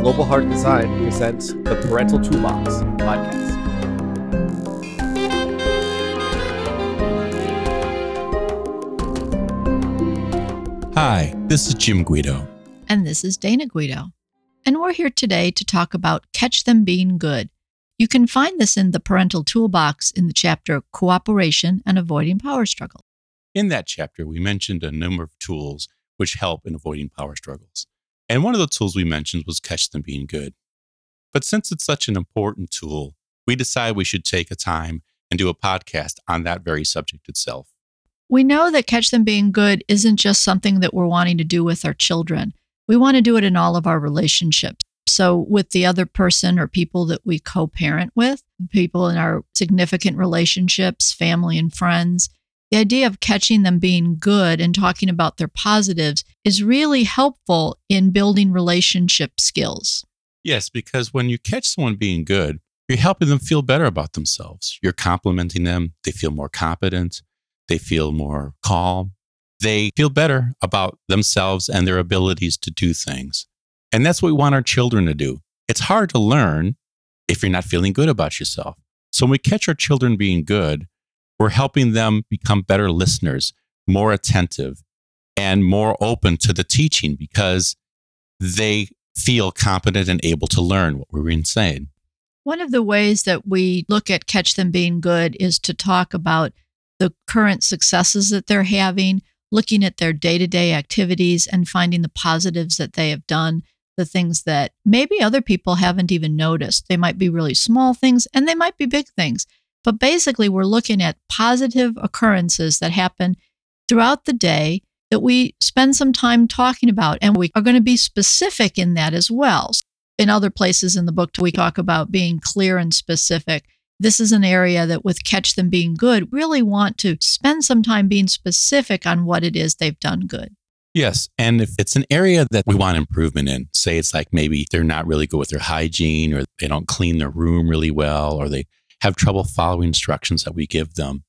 Global Heart Design presents the Parental Toolbox podcast. Hi, this is Jim Guido. And this is Dayna Guido. And we're here today to talk about Catch Them Being Good. You can find this in the Parental Toolbox in the chapter Cooperation and Avoiding Power Struggle. In that chapter, we mentioned a number of tools which help in avoiding power struggles. And one of the tools we mentioned was Catch Them Being Good. But since it's such an important tool, we decided we should take a time and do a podcast on that very subject itself. We know that Catch Them Being Good isn't just something that we're wanting to do with our children. We want to do it in all of our relationships. So, with the other person or people that we co parent with, people in our significant relationships, family and friends, the idea of catching them being good and talking about their positives is really helpful in building relationship skills. Yes, because when you catch someone being good, you're helping them feel better about themselves. You're complimenting them. They feel more competent. They feel more calm. They feel better about themselves and their abilities to do things. And that's what we want our children to do. It's hard to learn if you're not feeling good about yourself. So when we catch our children being good, we're helping them become better listeners, more attentive, and more open to the teaching because they feel competent and able to learn what we're saying. One of the ways that we look at Catch Them Being Good is to talk about the current successes that they're having, looking at their day to day activities and finding the positives that they have done, the things that maybe other people haven't even noticed. They might be really small things and they might be big things. But basically, we're looking at positive occurrences that happen throughout the day that we spend some time talking about. And we are going to be specific in that as well. In other places in the book, we talk about being clear and specific. This is an area that, with Catch Them Being Good, really want to spend some time being specific on what it is they've done good. Yes. And if it's an area that we want improvement in, say it's like maybe they're not really good with their hygiene or they don't clean their room really well or they have trouble following instructions that we give them,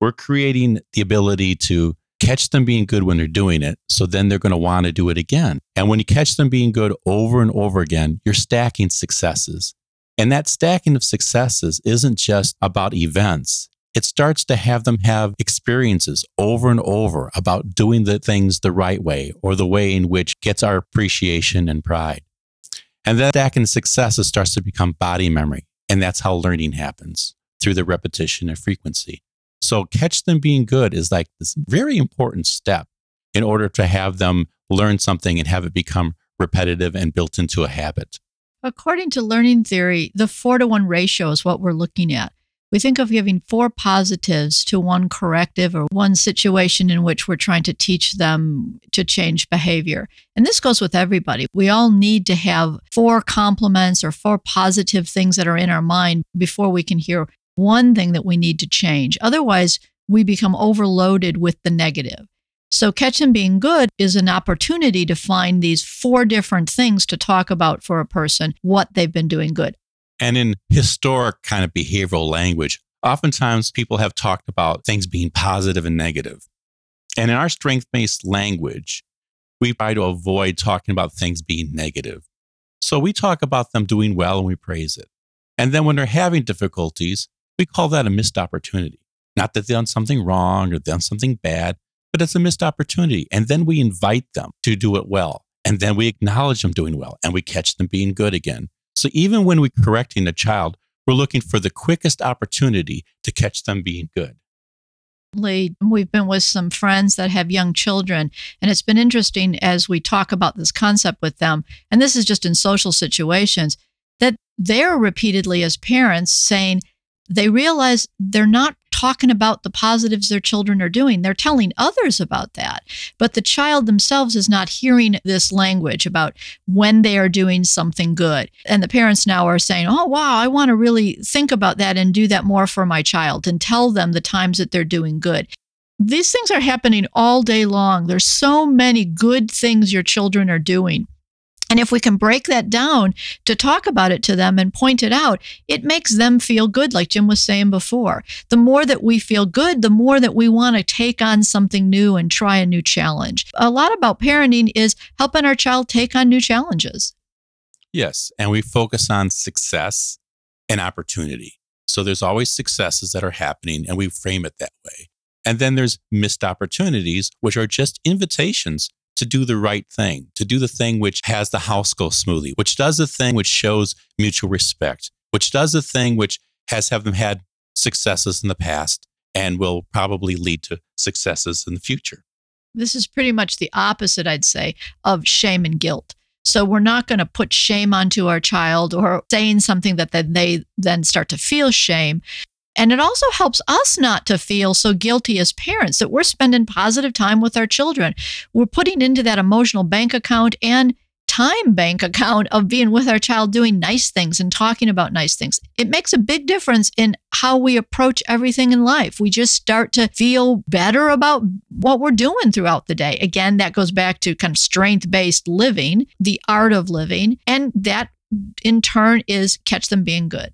we're creating the ability to catch them being good when they're doing it. So then they're going to want to do it again. And when you catch them being good over and over again, you're stacking successes. And that stacking of successes isn't just about events. It starts to have them have experiences over and over about doing the things the right way or the way in which gets our appreciation and pride. And that stacking successes starts to become body memory. And that's how learning happens through the repetition and frequency. So catch them being good is like this very important step in order to have them learn something and have it become repetitive and built into a habit. According to learning theory, the four to one ratio is what we're looking at. We think of giving four positives to one corrective or one situation in which we're trying to teach them to change behavior. And this goes with everybody. We all need to have four compliments or four positive things that are in our mind before we can hear one thing that we need to change. Otherwise, we become overloaded with the negative. So, Catch Them Being Good is an opportunity to find these four different things to talk about for a person, what they've been doing good. And in historic kind of behavioral language, oftentimes people have talked about things being positive and negative. And in our strength based language, we try to avoid talking about things being negative. So we talk about them doing well and we praise it. And then when they're having difficulties, we call that a missed opportunity. Not that they've done something wrong or done something bad, but it's a missed opportunity. And then we invite them to do it well. And then we acknowledge them doing well and we catch them being good again. So even when we're correcting a child, we're looking for the quickest opportunity to catch them being good. We've been with some friends that have young children, and it's been interesting as we talk about this concept with them. And this is just in social situations that they're repeatedly, as parents, saying, they realize they're not talking about the positives their children are doing. They're telling others about that. But the child themselves is not hearing this language about when they are doing something good. And the parents now are saying, oh, wow, I want to really think about that and do that more for my child and tell them the times that they're doing good. These things are happening all day long. There's so many good things your children are doing. And if we can break that down to talk about it to them and point it out, it makes them feel good, like Jim was saying before. The more that we feel good, the more that we want to take on something new and try a new challenge. A lot about parenting is helping our child take on new challenges. Yes. And we focus on success and opportunity. So there's always successes that are happening and we frame it that way. And then there's missed opportunities, which are just invitations to do the right thing, to do the thing which has the house go smoothly, which does the thing which shows mutual respect, which does the thing which has have them had successes in the past and will probably lead to successes in the future. This is pretty much the opposite, I'd say, of shame and guilt. So we're not going to put shame onto our child or saying something that then they then start to feel shame. And it also helps us not to feel so guilty as parents that we're spending positive time with our children. We're putting into that emotional bank account and time bank account of being with our child doing nice things and talking about nice things. It makes a big difference in how we approach everything in life. We just start to feel better about what we're doing throughout the day. Again, that goes back to kind of strength based living, the art of living, and that in turn is catch them being good.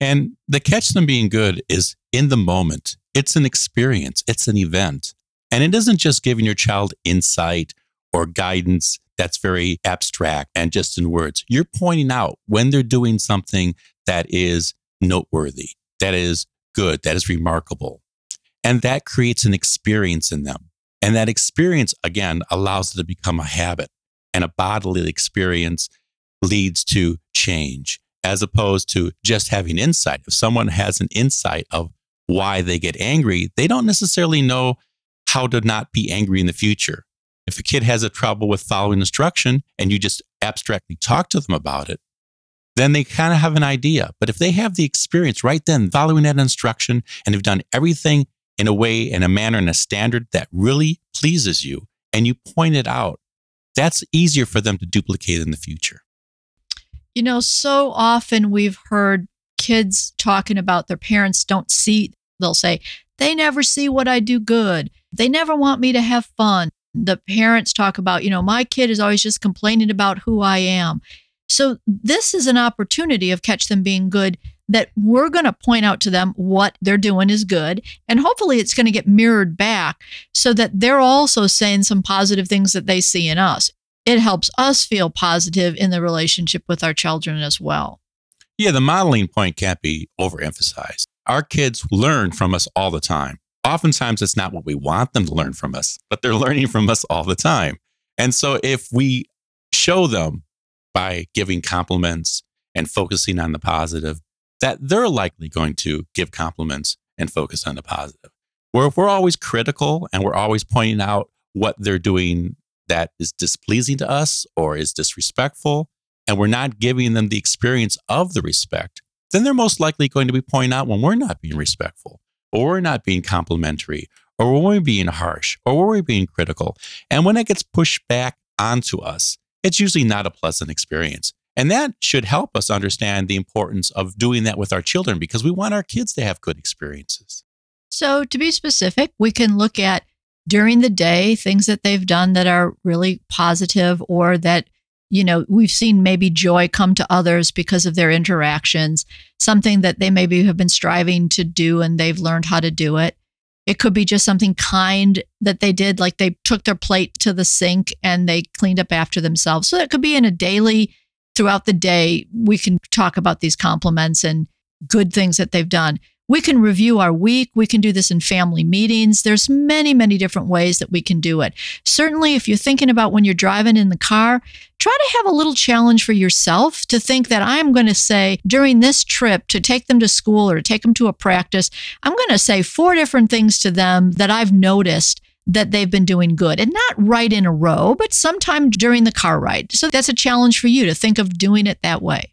And the catch them being good is in the moment. It's an experience, it's an event. And it isn't just giving your child insight or guidance that's very abstract and just in words. You're pointing out when they're doing something that is noteworthy, that is good, that is remarkable. And that creates an experience in them. And that experience, again, allows it to become a habit. And a bodily experience leads to change as opposed to just having insight. If someone has an insight of why they get angry, they don't necessarily know how to not be angry in the future. If a kid has a trouble with following instruction and you just abstractly talk to them about it, then they kind of have an idea. But if they have the experience right then following that instruction and have done everything in a way, in a manner, in a standard that really pleases you, and you point it out, that's easier for them to duplicate in the future. You know, so often we've heard kids talking about their parents don't see, they'll say, they never see what I do good. They never want me to have fun the parents talk about, you know, my kid is always just complaining about who I am. So this is an opportunity of catch them being good that we're going to point out to them what they're doing is good and hopefully it's going to get mirrored back so that they're also saying some positive things that they see in us. It helps us feel positive in the relationship with our children as well. Yeah, the modeling point can't be overemphasized. Our kids learn from us all the time oftentimes it's not what we want them to learn from us, but they're learning from us all the time. And so if we show them by giving compliments and focusing on the positive, that they're likely going to give compliments and focus on the positive. Where if we're always critical and we're always pointing out what they're doing that is displeasing to us or is disrespectful, and we're not giving them the experience of the respect, then they're most likely going to be pointing out when we're not being respectful or we're not being complimentary, or when we're being harsh, or when we're being critical. And when it gets pushed back onto us, it's usually not a pleasant experience. And that should help us understand the importance of doing that with our children because we want our kids to have good experiences. So, to be specific, we can look at during the day things that they've done that are really positive or that you know, we've seen maybe joy come to others because of their interactions, something that they maybe have been striving to do and they've learned how to do it. It could be just something kind that they did, like they took their plate to the sink and they cleaned up after themselves. So it could be in a daily, throughout the day, we can talk about these compliments and good things that they've done. We can review our week. We can do this in family meetings. There's many, many different ways that we can do it. Certainly, if you're thinking about when you're driving in the car, try to have a little challenge for yourself to think that I'm going to say during this trip to take them to school or to take them to a practice, I'm going to say four different things to them that I've noticed that they've been doing good and not right in a row, but sometime during the car ride. So that's a challenge for you to think of doing it that way.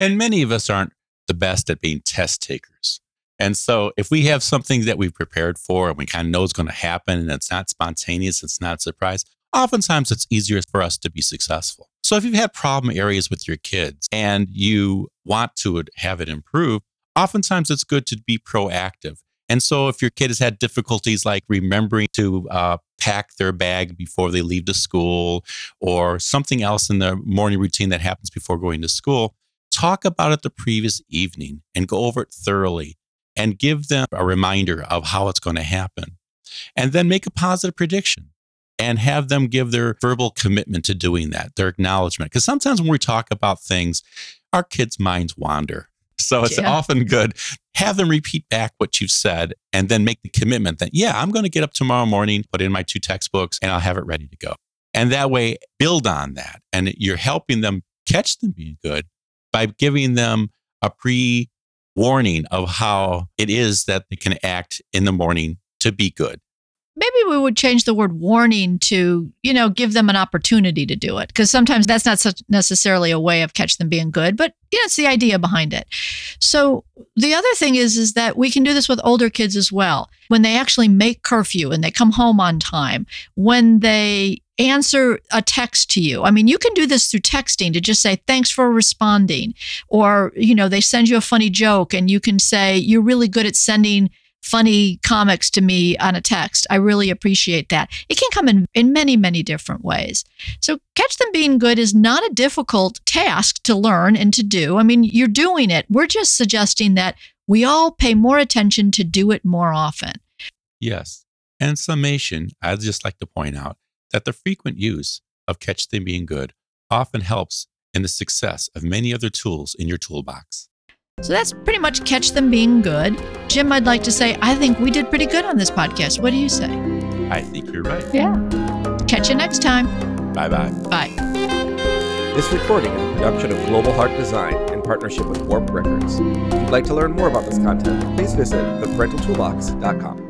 And many of us aren't the best at being test takers. And so if we have something that we've prepared for and we kind of know it's going to happen and it's not spontaneous, it's not a surprise, oftentimes it's easier for us to be successful. So if you've had problem areas with your kids and you want to have it improve, oftentimes it's good to be proactive. And so if your kid has had difficulties like remembering to uh, pack their bag before they leave to school or something else in their morning routine that happens before going to school, talk about it the previous evening and go over it thoroughly and give them a reminder of how it's going to happen. And then make a positive prediction and have them give their verbal commitment to doing that, their acknowledgement. Because sometimes when we talk about things, our kids' minds wander. So it's Yeah. often good. Have them repeat back what you've said and then make the commitment that, yeah, I'm going to get up tomorrow morning, put in my two textbooks, and I'll have it ready to go. And that way, build on that. And you're helping them catch them being good by giving them a pre warning of how it is that they can act in the morning to be good. Maybe we would change the word warning to you know give them an opportunity to do it. Because sometimes that's not such necessarily a way of catch them being good but you know it's the idea behind it. So the other thing is is that we can do this with older kids as well. When they actually make curfew and they come home on time when they answer a text to you i mean you can do this through texting to just say thanks for responding. Or you know they send you a funny joke and you can say you're really good at sending funny comics to me on a text. I really appreciate that. It can come in, in many, many different ways. So, catch them being good is not a difficult task to learn and to do. I mean, you're doing it. We're just suggesting that we all pay more attention to do it more often. Yes. And summation, I'd just like to point out that the frequent use of catch them being good often helps in the success of many other tools in your toolbox. So, that's pretty much catch them being good. Jim, I'd like to say, I think we did pretty good on this podcast. What do you say? I think you're right. Yeah. Catch you next time. Bye bye. Bye. This recording is a production of Global Heart Design in partnership with Warp Records. If you'd like to learn more about this content, please visit theparentaltoolbox.com.